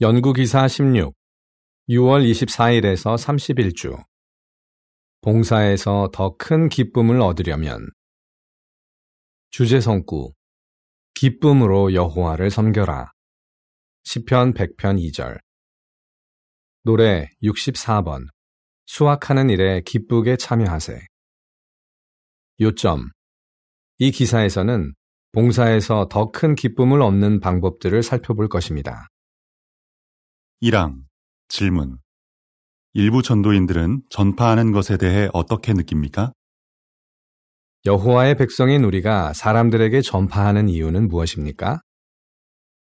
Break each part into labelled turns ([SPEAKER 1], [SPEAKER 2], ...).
[SPEAKER 1] 연구기사 16, 6월 24일에서 31주. 봉사에서 더 큰 기쁨을 얻으려면 주제성구 기쁨으로 여호와를 섬겨라. 시편 100편 2절. 노래 64번. 수확하는 일에 기쁘게 참여하세. 요점. 이 기사에서는 봉사에서 더 큰 기쁨을 얻는 방법들을 살펴볼 것입니다.
[SPEAKER 2] 1항 질문 일부 전도인들은 전파하는 것에 대해 어떻게 느낍니까?
[SPEAKER 1] 여호와의 백성인 우리가 사람들에게 전파하는 이유는 무엇입니까?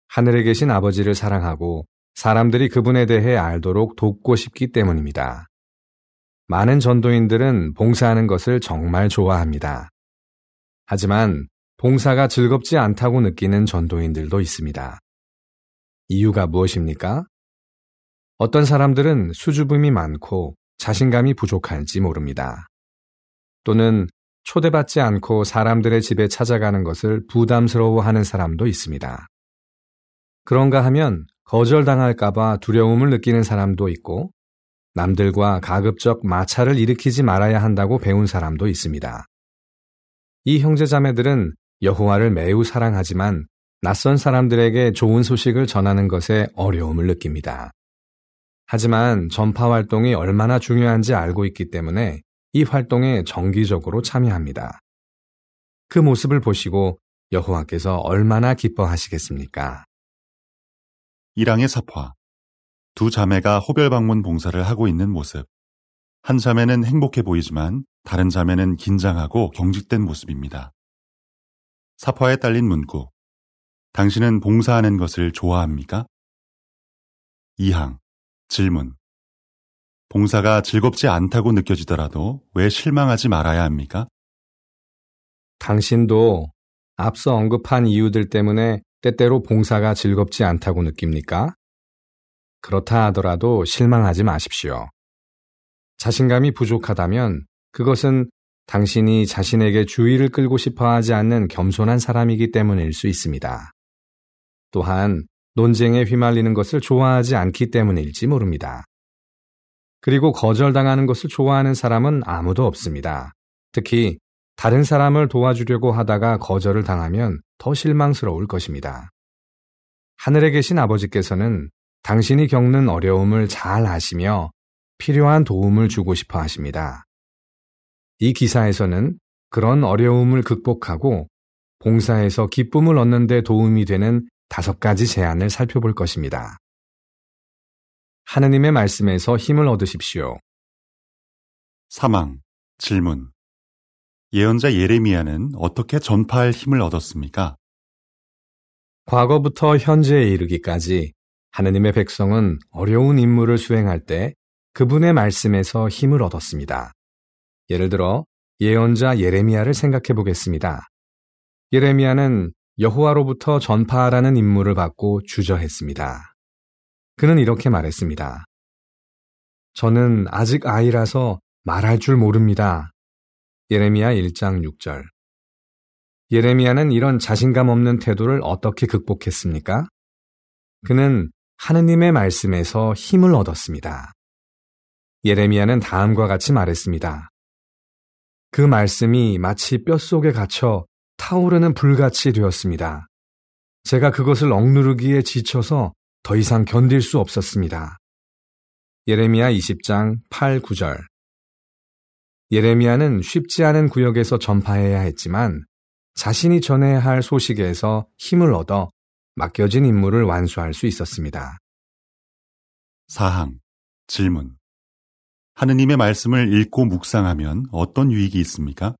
[SPEAKER 1] 하늘에 계신 아버지를 사랑하고 사람들이 그분에 대해 알도록 돕고 싶기 때문입니다. 많은 전도인들은 봉사하는 것을 정말 좋아합니다. 하지만 봉사가 즐겁지 않다고 느끼는 전도인들도 있습니다. 이유가 무엇입니까? 어떤 사람들은 수줍음이 많고 자신감이 부족할지 모릅니다. 또는 초대받지 않고 사람들의 집에 찾아가는 것을 부담스러워하는 사람도 있습니다. 그런가 하면 거절당할까봐 두려움을 느끼는 사람도 있고 남들과 가급적 마찰을 일으키지 말아야 한다고 배운 사람도 있습니다. 이 형제자매들은 여호와를 매우 사랑하지만 낯선 사람들에게 좋은 소식을 전하는 것에 어려움을 느낍니다. 하지만 전파 활동이 얼마나 중요한지 알고 있기 때문에 이 활동에 정기적으로 참여합니다. 그 모습을 보시고 여호와께서 얼마나 기뻐하시겠습니까?
[SPEAKER 2] 1항의 사화 두 자매가 호별 방문 봉사를 하고 있는 모습. 한 자매는 행복해 보이지만 다른 자매는 긴장하고 경직된 모습입니다. 사화에 딸린 문구. 당신은 봉사하는 것을 좋아합니까? 2항 질문. 봉사가 즐겁지 않다고 느껴지더라도 왜 실망하지 말아야 합니까?
[SPEAKER 1] 당신도 앞서 언급한 이유들 때문에 때때로 봉사가 즐겁지 않다고 느낍니까? 그렇다 하더라도 실망하지 마십시오. 자신감이 부족하다면 그것은 당신이 자신에게 주의를 끌고 싶어 하지 않는 겸손한 사람이기 때문일 수 있습니다. 또한 논쟁에 휘말리는 것을 좋아하지 않기 때문일지 모릅니다. 그리고 거절당하는 것을 좋아하는 사람은 아무도 없습니다. 특히 다른 사람을 도와주려고 하다가 거절을 당하면 더 실망스러울 것입니다. 하늘에 계신 아버지께서는 당신이 겪는 어려움을 잘 아시며 필요한 도움을 주고 싶어 하십니다. 이 기사에서는 그런 어려움을 극복하고 봉사에서 기쁨을 얻는 데 도움이 되는 다섯 가지 제안을 살펴볼 것입니다. 하느님의 말씀에서 힘을 얻으십시오.
[SPEAKER 2] 사망, 질문. 예언자 예레미야는 어떻게 전파할 힘을 얻었습니까?
[SPEAKER 1] 과거부터 현재에 이르기까지 하느님의 백성은 어려운 임무를 수행할 때 그분의 말씀에서 힘을 얻었습니다. 예를 들어 예언자 예레미야를 생각해 보겠습니다. 예레미야는 여호와로부터 전파하라는 임무를 받고 주저했습니다. 그는 이렇게 말했습니다. 저는 아직 아이라서 말할 줄 모릅니다. 예레미야 1장 6절. 예레미야는 이런 자신감 없는 태도를 어떻게 극복했습니까? 그는 하느님의 말씀에서 힘을 얻었습니다. 예레미야는 다음과 같이 말했습니다. 그 말씀이 마치 뼛속에 갇혀 타오르는 불같이 되었습니다. 제가 그것을 억누르기에 지쳐서 더 이상 견딜 수 없었습니다. 예레미야 20장 8, 9절 예레미야는 쉽지 않은 구역에서 전파해야 했지만 자신이 전해야 할 소식에서 힘을 얻어 맡겨진 임무를 완수할 수 있었습니다.
[SPEAKER 2] 사항 질문 하느님의 말씀을 읽고 묵상하면 어떤 유익이 있습니까?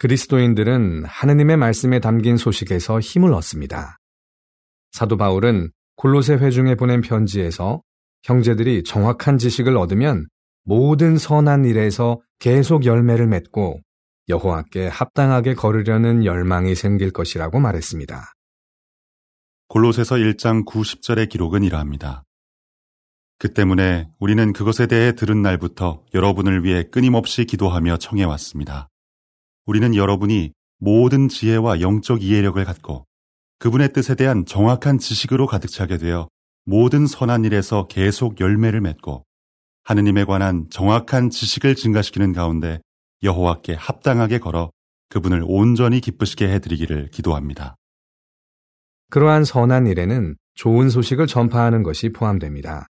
[SPEAKER 1] 그리스도인들은 하느님의 말씀에 담긴 소식에서 힘을 얻습니다. 사도 바울은 골로새 회중에 보낸 편지에서 형제들이 정확한 지식을 얻으면 모든 선한 일에서 계속 열매를 맺고 여호와께 합당하게 걸으려는 열망이 생길 것이라고 말했습니다.
[SPEAKER 2] 골로새서 1장 9, 10절의 기록은 이러합니다. 그 때문에 우리는 그것에 대해 들은 날부터 여러분을 위해 끊임없이 기도하며 청해왔습니다. 우리는 여러분이 모든 지혜와 영적 이해력을 갖고 그분의 뜻에 대한 정확한 지식으로 가득 차게 되어 모든 선한 일에서 계속 열매를 맺고 하느님에 관한 정확한 지식을 증가시키는 가운데 여호와께 합당하게 걸어 그분을 온전히 기쁘시게 해드리기를 기도합니다.
[SPEAKER 1] 그러한 선한 일에는 좋은 소식을 전파하는 것이 포함됩니다.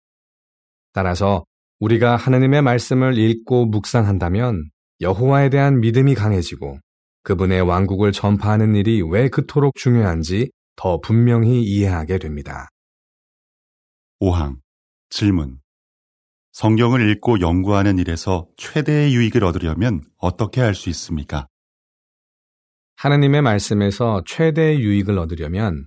[SPEAKER 1] 따라서 우리가 하느님의 말씀을 읽고 묵상한다면 여호와에 대한 믿음이 강해지고 그분의 왕국을 전파하는 일이 왜 그토록 중요한지 더 분명히 이해하게 됩니다.
[SPEAKER 2] 5항 질문 성경을 읽고 연구하는 일에서 최대의 유익을 얻으려면 어떻게 할 수 있습니까?
[SPEAKER 1] 하느님의 말씀에서 최대의 유익을 얻으려면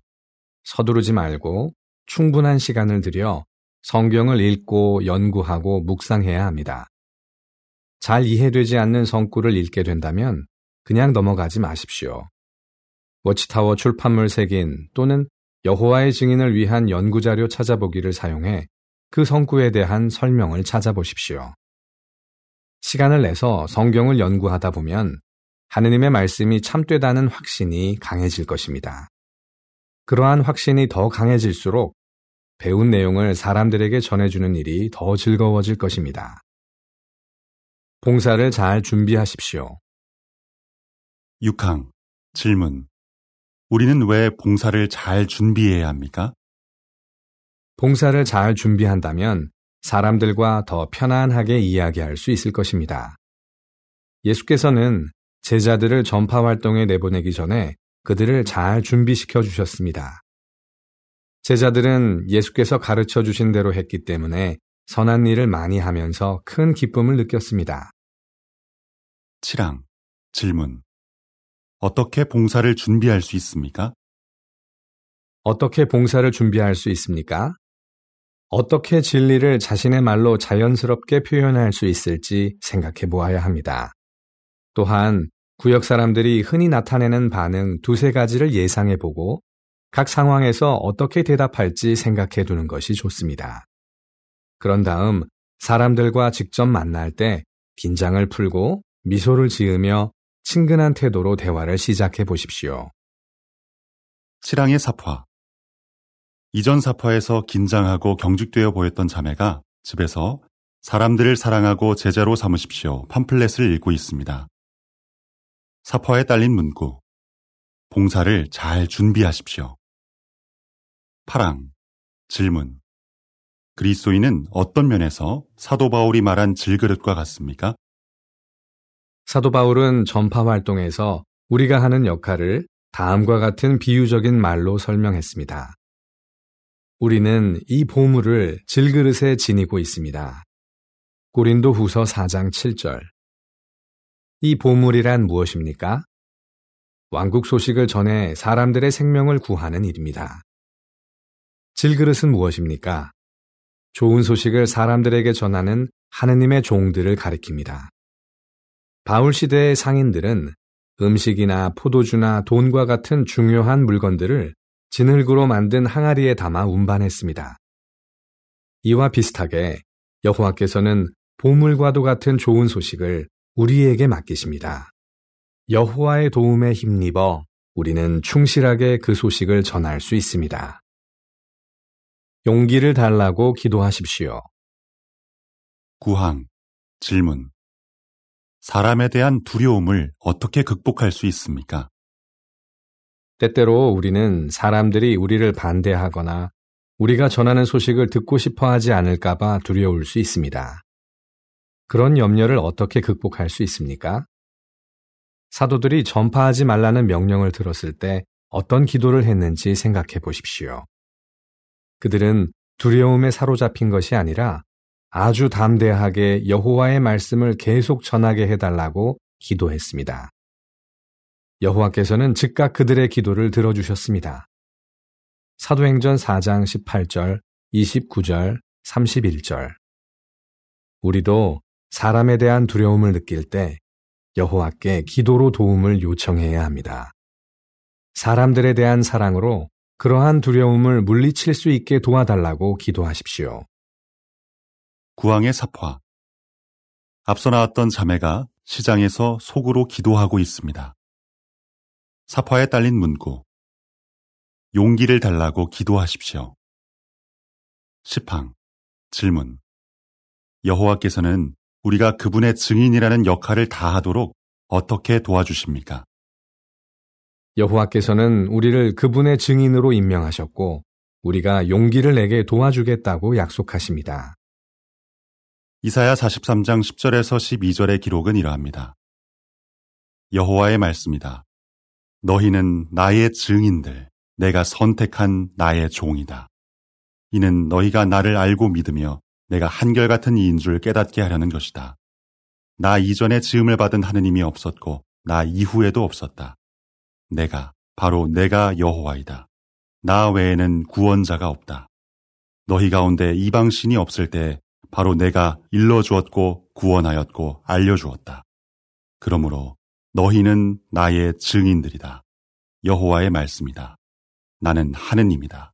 [SPEAKER 1] 서두르지 말고 충분한 시간을 들여 성경을 읽고 연구하고 묵상해야 합니다. 잘 이해되지 않는 성구를 읽게 된다면 그냥 넘어가지 마십시오. 워치타워 출판물 색인 또는 여호와의 증인을 위한 연구자료 찾아보기를 사용해 그 성구에 대한 설명을 찾아보십시오. 시간을 내서 성경을 연구하다 보면 하느님의 말씀이 참되다는 확신이 강해질 것입니다. 그러한 확신이 더 강해질수록 배운 내용을 사람들에게 전해주는 일이 더 즐거워질 것입니다. 봉사를 잘 준비하십시오.
[SPEAKER 2] 6항 질문 우리는 왜 봉사를 잘 준비해야 합니까?
[SPEAKER 1] 봉사를 잘 준비한다면 사람들과 더 편안하게 이야기할 수 있을 것입니다. 예수께서는 제자들을 전파 활동에 내보내기 전에 그들을 잘 준비시켜 주셨습니다. 제자들은 예수께서 가르쳐 주신 대로 했기 때문에 선한 일을 많이 하면서 큰 기쁨을 느꼈습니다.
[SPEAKER 2] 7항 질문 어떻게 봉사를 준비할 수 있습니까?
[SPEAKER 1] 어떻게 봉사를 준비할 수 있습니까? 어떻게 진리를 자신의 말로 자연스럽게 표현할 수 있을지 생각해 보아야 합니다. 또한 구역 사람들이 흔히 나타내는 반응 두세 가지를 예상해 보고 각 상황에서 어떻게 대답할지 생각해 두는 것이 좋습니다. 그런 다음 사람들과 직접 만날 때 긴장을 풀고 미소를 지으며 친근한 태도로 대화를 시작해 보십시오.
[SPEAKER 2] 7항의 사파 이전 사파에서 긴장하고 경직되어 보였던 자매가 집에서 사람들을 사랑하고 제자로 삼으십시오. 팜플렛을 읽고 있습니다. 사파에 딸린 문구. 봉사를 잘 준비하십시오. 8항 질문. 그리스도인은 어떤 면에서 사도 바울이 말한 질그릇과 같습니까?
[SPEAKER 1] 사도 바울은 전파 활동에서 우리가 하는 역할을 다음과 같은 비유적인 말로 설명했습니다. 우리는 이 보물을 질그릇에 지니고 있습니다. 고린도 후서 4장 7절. 이 보물이란 무엇입니까? 왕국 소식을 전해 사람들의 생명을 구하는 일입니다. 질그릇은 무엇입니까? 좋은 소식을 사람들에게 전하는 하느님의 종들을 가리킵니다. 바울 시대의 상인들은 음식이나 포도주나 돈과 같은 중요한 물건들을 진흙으로 만든 항아리에 담아 운반했습니다. 이와 비슷하게 여호와께서는 보물과도 같은 좋은 소식을 우리에게 맡기십니다. 여호와의 도움에 힘입어 우리는 충실하게 그 소식을 전할 수 있습니다. 용기를 달라고 기도하십시오.
[SPEAKER 2] 구항 질문 사람에 대한 두려움을 어떻게 극복할 수 있습니까?
[SPEAKER 1] 때때로 우리는 사람들이 우리를 반대하거나 우리가 전하는 소식을 듣고 싶어 하지 않을까봐 두려울 수 있습니다. 그런 염려를 어떻게 극복할 수 있습니까? 사도들이 전파하지 말라는 명령을 들었을 때 어떤 기도를 했는지 생각해 보십시오. 그들은 두려움에 사로잡힌 것이 아니라 아주 담대하게 여호와의 말씀을 계속 전하게 해달라고 기도했습니다. 여호와께서는 즉각 그들의 기도를 들어주셨습니다. 사도행전 4장 18절, 29절, 31절. 우리도 사람에 대한 두려움을 느낄 때 여호와께 기도로 도움을 요청해야 합니다. 사람들에 대한 사랑으로 그러한 두려움을 물리칠 수 있게 도와달라고 기도하십시오.
[SPEAKER 2] 구왕의 사파. 앞서 나왔던 자매가 시장에서 속으로 기도하고 있습니다. 사파에 딸린 문구. 용기를 달라고 기도하십시오. 10항 질문 여호와께서는 우리가 그분의 증인이라는 역할을 다하도록 어떻게 도와주십니까?
[SPEAKER 1] 여호와께서는 우리를 그분의 증인으로 임명하셨고 우리가 용기를 내게 도와주겠다고 약속하십니다.
[SPEAKER 2] 이사야 43장 10절에서 12절의 기록은 이러합니다. 여호와의 말씀이다. 너희는 나의 증인들, 내가 선택한 나의 종이다. 이는 너희가 나를 알고 믿으며 내가 한결같은 이인 줄 깨닫게 하려는 것이다. 나 이전에 지음을 받은 하느님이 없었고 나 이후에도 없었다. 내가 바로 내가 여호와이다. 나 외에는 구원자가 없다. 너희 가운데 이방 신이 없을 때 바로 내가 일러 주었고 구원하였고 알려 주었다. 그러므로 너희는 나의 증인들이다. 여호와의 말씀이다. 나는 하느님이다.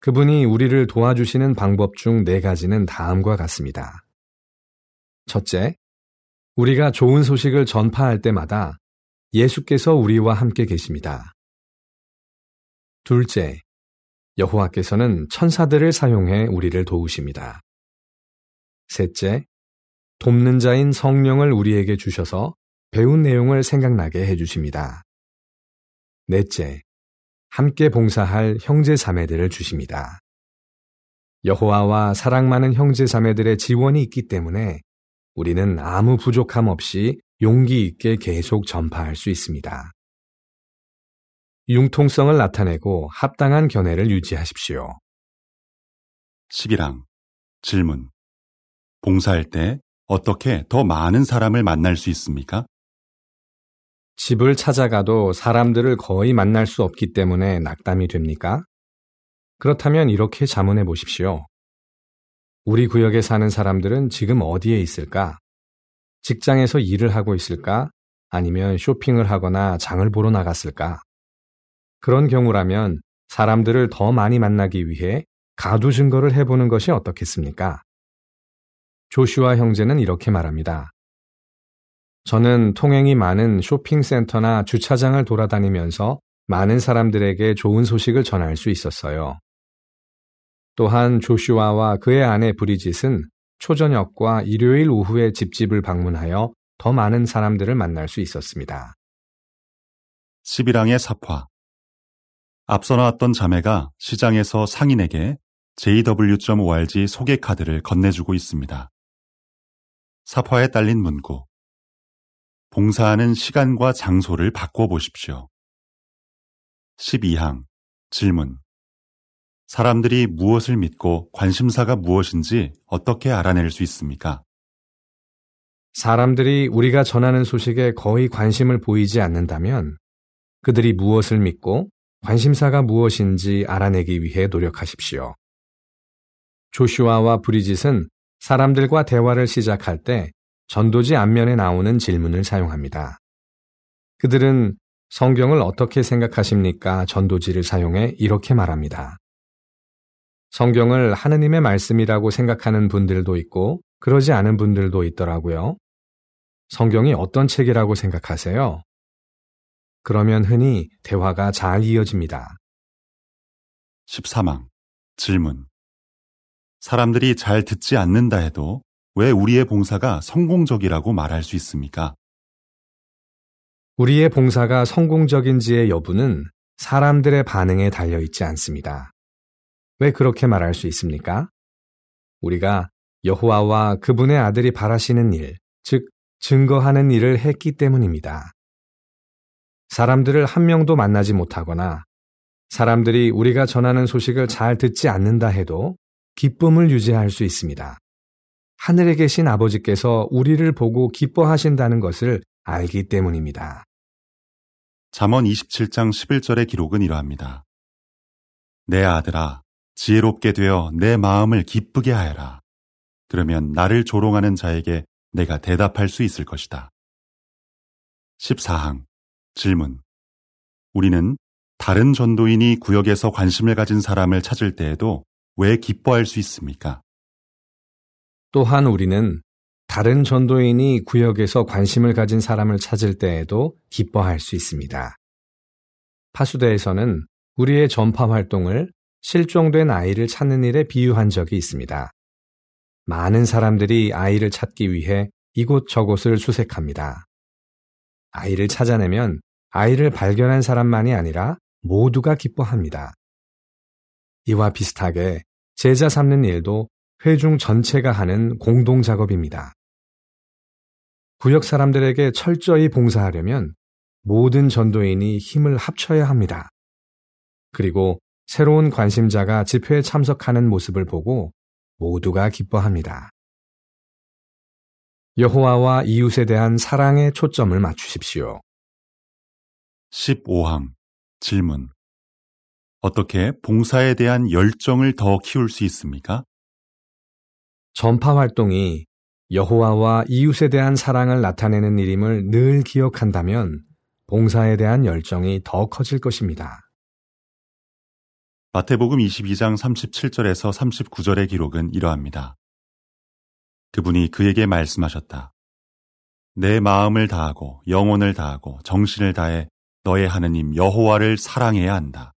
[SPEAKER 1] 그분이 우리를 도와주시는 방법 중 네 가지는 다음과 같습니다. 첫째, 우리가 좋은 소식을 전파할 때마다 예수께서 우리와 함께 계십니다. 둘째, 여호와께서는 천사들을 사용해 우리를 도우십니다. 셋째, 돕는 자인 성령을 우리에게 주셔서 배운 내용을 생각나게 해주십니다. 넷째, 함께 봉사할 형제 자매들을 주십니다. 여호와와 사랑 많은 형제 자매들의 지원이 있기 때문에 우리는 아무 부족함 없이 용기 있게 계속 전파할 수 있습니다. 융통성을 나타내고 합당한 견해를 유지하십시오.
[SPEAKER 2] 11항 질문 봉사할 때 어떻게 더 많은 사람을 만날 수 있습니까?
[SPEAKER 1] 집을 찾아가도 사람들을 거의 만날 수 없기 때문에 낙담이 됩니까? 그렇다면 이렇게 자문해 보십시오. 우리 구역에 사는 사람들은 지금 어디에 있을까? 직장에서 일을 하고 있을까? 아니면 쇼핑을 하거나 장을 보러 나갔을까? 그런 경우라면 사람들을 더 많이 만나기 위해 가두 증거를 해보는 것이 어떻겠습니까? 조슈아 형제는 이렇게 말합니다. 저는 통행이 많은 쇼핑센터나 주차장을 돌아다니면서 많은 사람들에게 좋은 소식을 전할 수 있었어요. 또한 조슈아와 그의 아내 브리짓은 초저녁과 일요일 오후에 집집을 방문하여 더 많은 사람들을 만날 수 있었습니다.
[SPEAKER 2] 11항의 사화 앞서 나왔던 자매가 시장에서 상인에게 JW.org 소개 카드를 건네주고 있습니다. 사화에 딸린 문구 봉사하는 시간과 장소를 바꿔보십시오. 12항 질문 사람들이 무엇을 믿고 관심사가 무엇인지 어떻게 알아낼 수 있습니까?
[SPEAKER 1] 사람들이 우리가 전하는 소식에 거의 관심을 보이지 않는다면 그들이 무엇을 믿고 관심사가 무엇인지 알아내기 위해 노력하십시오. 조슈아와 브리짓은 사람들과 대화를 시작할 때 전도지 앞면에 나오는 질문을 사용합니다. 그들은 성경을 어떻게 생각하십니까? 전도지를 사용해 이렇게 말합니다. 성경을 하느님의 말씀이라고 생각하는 분들도 있고 그러지 않은 분들도 있더라고요. 성경이 어떤 책이라고 생각하세요? 그러면 흔히 대화가 잘 이어집니다.
[SPEAKER 2] 13항 질문 사람들이 잘 듣지 않는다 해도 왜 우리의 봉사가 성공적이라고 말할 수 있습니까?
[SPEAKER 1] 우리의 봉사가 성공적인지의 여부는 사람들의 반응에 달려 있지 않습니다. 왜 그렇게 말할 수 있습니까? 우리가 여호와와 그분의 아들이 바라시는 일, 즉 증거하는 일을 했기 때문입니다. 사람들을 한 명도 만나지 못하거나 사람들이 우리가 전하는 소식을 잘 듣지 않는다 해도 기쁨을 유지할 수 있습니다. 하늘에 계신 아버지께서 우리를 보고 기뻐하신다는 것을 알기 때문입니다.
[SPEAKER 2] 잠언 27장 11절의 기록은 이러합니다. 내 아들아, 지혜롭게 되어 내 마음을 기쁘게 하여라. 그러면 나를 조롱하는 자에게 내가 대답할 수 있을 것이다. 14항 질문 우리는 다른 전도인이 구역에서 관심을 가진 사람을 찾을 때에도 왜 기뻐할 수 있습니까?
[SPEAKER 1] 또한 우리는 다른 전도인이 구역에서 관심을 가진 사람을 찾을 때에도 기뻐할 수 있습니다. 파수대에서는 우리의 전파 활동을 실종된 아이를 찾는 일에 비유한 적이 있습니다. 많은 사람들이 아이를 찾기 위해 이곳저곳을 수색합니다. 아이를 찾아내면 아이를 발견한 사람만이 아니라 모두가 기뻐합니다. 이와 비슷하게 제자 삼는 일도 회중 전체가 하는 공동 작업입니다. 구역 사람들에게 철저히 봉사하려면 모든 전도인이 힘을 합쳐야 합니다. 그리고 새로운 관심자가 집회에 참석하는 모습을 보고 모두가 기뻐합니다. 여호와와 이웃에 대한 사랑에 초점을 맞추십시오.
[SPEAKER 2] 15항 질문 어떻게 봉사에 대한 열정을 더 키울 수 있습니까?
[SPEAKER 1] 전파 활동이 여호와와 이웃에 대한 사랑을 나타내는 일임을 늘 기억한다면 봉사에 대한 열정이 더 커질 것입니다.
[SPEAKER 2] 마태복음 22장 37절에서 39절의 기록은 이러합니다. 그분이 그에게 말씀하셨다. 내 마음을 다하고 영혼을 다하고 정신을 다해 너의 하느님 여호와를 사랑해야 한다.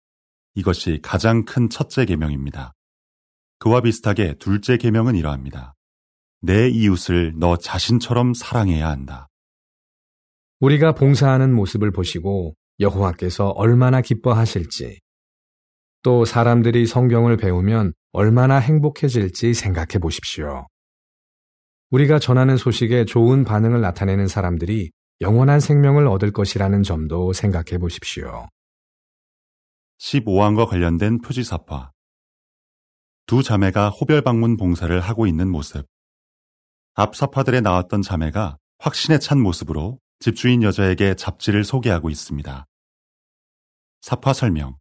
[SPEAKER 2] 이것이 가장 큰 첫째 계명입니다. 그와 비슷하게 둘째 계명은 이러합니다. 내 이웃을 너 자신처럼 사랑해야 한다.
[SPEAKER 1] 우리가 봉사하는 모습을 보시고 여호와께서 얼마나 기뻐하실지 또 사람들이 성경을 배우면 얼마나 행복해질지 생각해 보십시오. 우리가 전하는 소식에 좋은 반응을 나타내는 사람들이 영원한 생명을 얻을 것이라는 점도 생각해 보십시오.
[SPEAKER 2] 15왕과 관련된 표지사파 두 자매가 호별 방문 봉사를 하고 있는 모습 앞 사파들에 나왔던 자매가 확신에 찬 모습으로 집주인 여자에게 잡지를 소개하고 있습니다. 사파 설명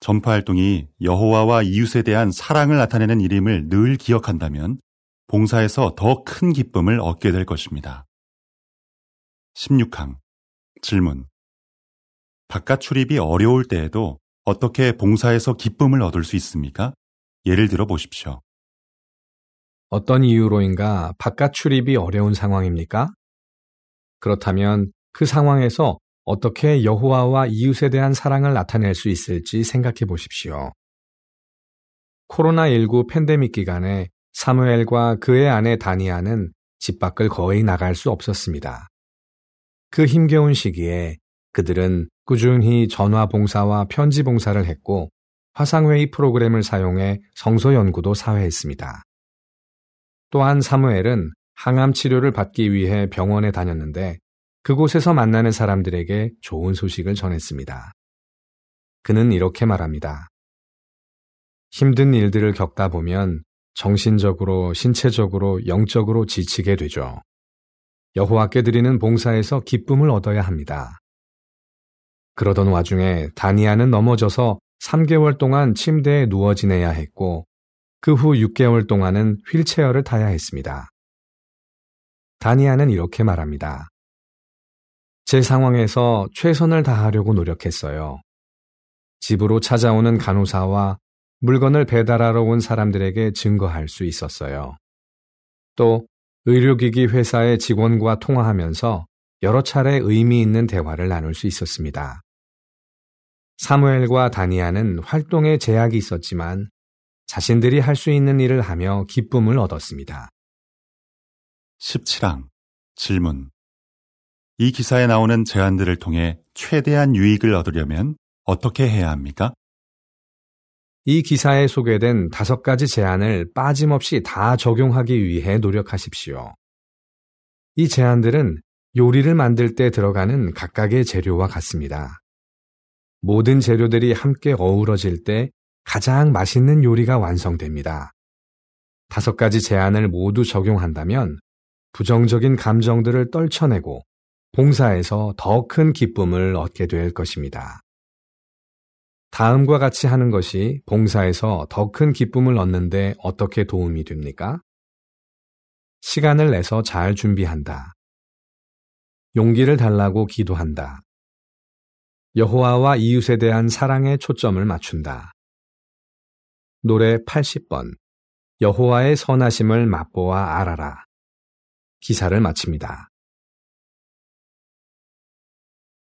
[SPEAKER 2] 전파 활동이 여호와와 이웃에 대한 사랑을 나타내는 일임을 늘 기억한다면 봉사에서 더 큰 기쁨을 얻게 될 것입니다. 16항 질문 바깥 출입이 어려울 때에도 어떻게 봉사에서 기쁨을 얻을 수 있습니까? 예를 들어 보십시오.
[SPEAKER 1] 어떤 이유로인가 바깥 출입이 어려운 상황입니까? 그렇다면 그 상황에서 어떻게 여호와와 이웃에 대한 사랑을 나타낼 수 있을지 생각해 보십시오. 코로나19 팬데믹 기간에 사무엘과 그의 아내 다니아는 집 밖을 거의 나갈 수 없었습니다. 그 힘겨운 시기에 그들은 꾸준히 전화 봉사와 편지 봉사를 했고 화상회의 프로그램을 사용해 성서 연구도 사회했습니다. 또한 사무엘은 항암 치료를 받기 위해 병원에 다녔는데 그곳에서 만나는 사람들에게 좋은 소식을 전했습니다. 그는 이렇게 말합니다. 힘든 일들을 겪다 보면 정신적으로, 신체적으로, 영적으로 지치게 되죠. 여호와께 드리는 봉사에서 기쁨을 얻어야 합니다. 그러던 와중에 다니아는 넘어져서 3개월 동안 침대에 누워 지내야 했고 그 후 6개월 동안은 휠체어를 타야 했습니다. 다니아는 이렇게 말합니다. 제 상황에서 최선을 다하려고 노력했어요. 집으로 찾아오는 간호사와 물건을 배달하러 온 사람들에게 증거할 수 있었어요. 또 의료기기 회사의 직원과 통화하면서 여러 차례 의미 있는 대화를 나눌 수 있었습니다. 사무엘과 다니아는 활동에 제약이 있었지만 자신들이 할 수 있는 일을 하며 기쁨을 얻었습니다.
[SPEAKER 2] 17항 질문 이 기사에 나오는 제안들을 통해 최대한 유익을 얻으려면 어떻게 해야 합니까?
[SPEAKER 1] 이 기사에 소개된 다섯 가지 제안을 빠짐없이 다 적용하기 위해 노력하십시오. 이 제안들은 요리를 만들 때 들어가는 각각의 재료와 같습니다. 모든 재료들이 함께 어우러질 때 가장 맛있는 요리가 완성됩니다. 다섯 가지 제안을 모두 적용한다면 부정적인 감정들을 떨쳐내고 봉사에서 더 큰 기쁨을 얻게 될 것입니다. 다음과 같이 하는 것이 봉사에서 더 큰 기쁨을 얻는데 어떻게 도움이 됩니까? 시간을 내서 잘 준비한다. 용기를 달라고 기도한다. 여호와와 이웃에 대한 사랑에 초점을 맞춘다. 노래 80번 여호와의 선하심을 맛보아 알아라. 기사를 마칩니다.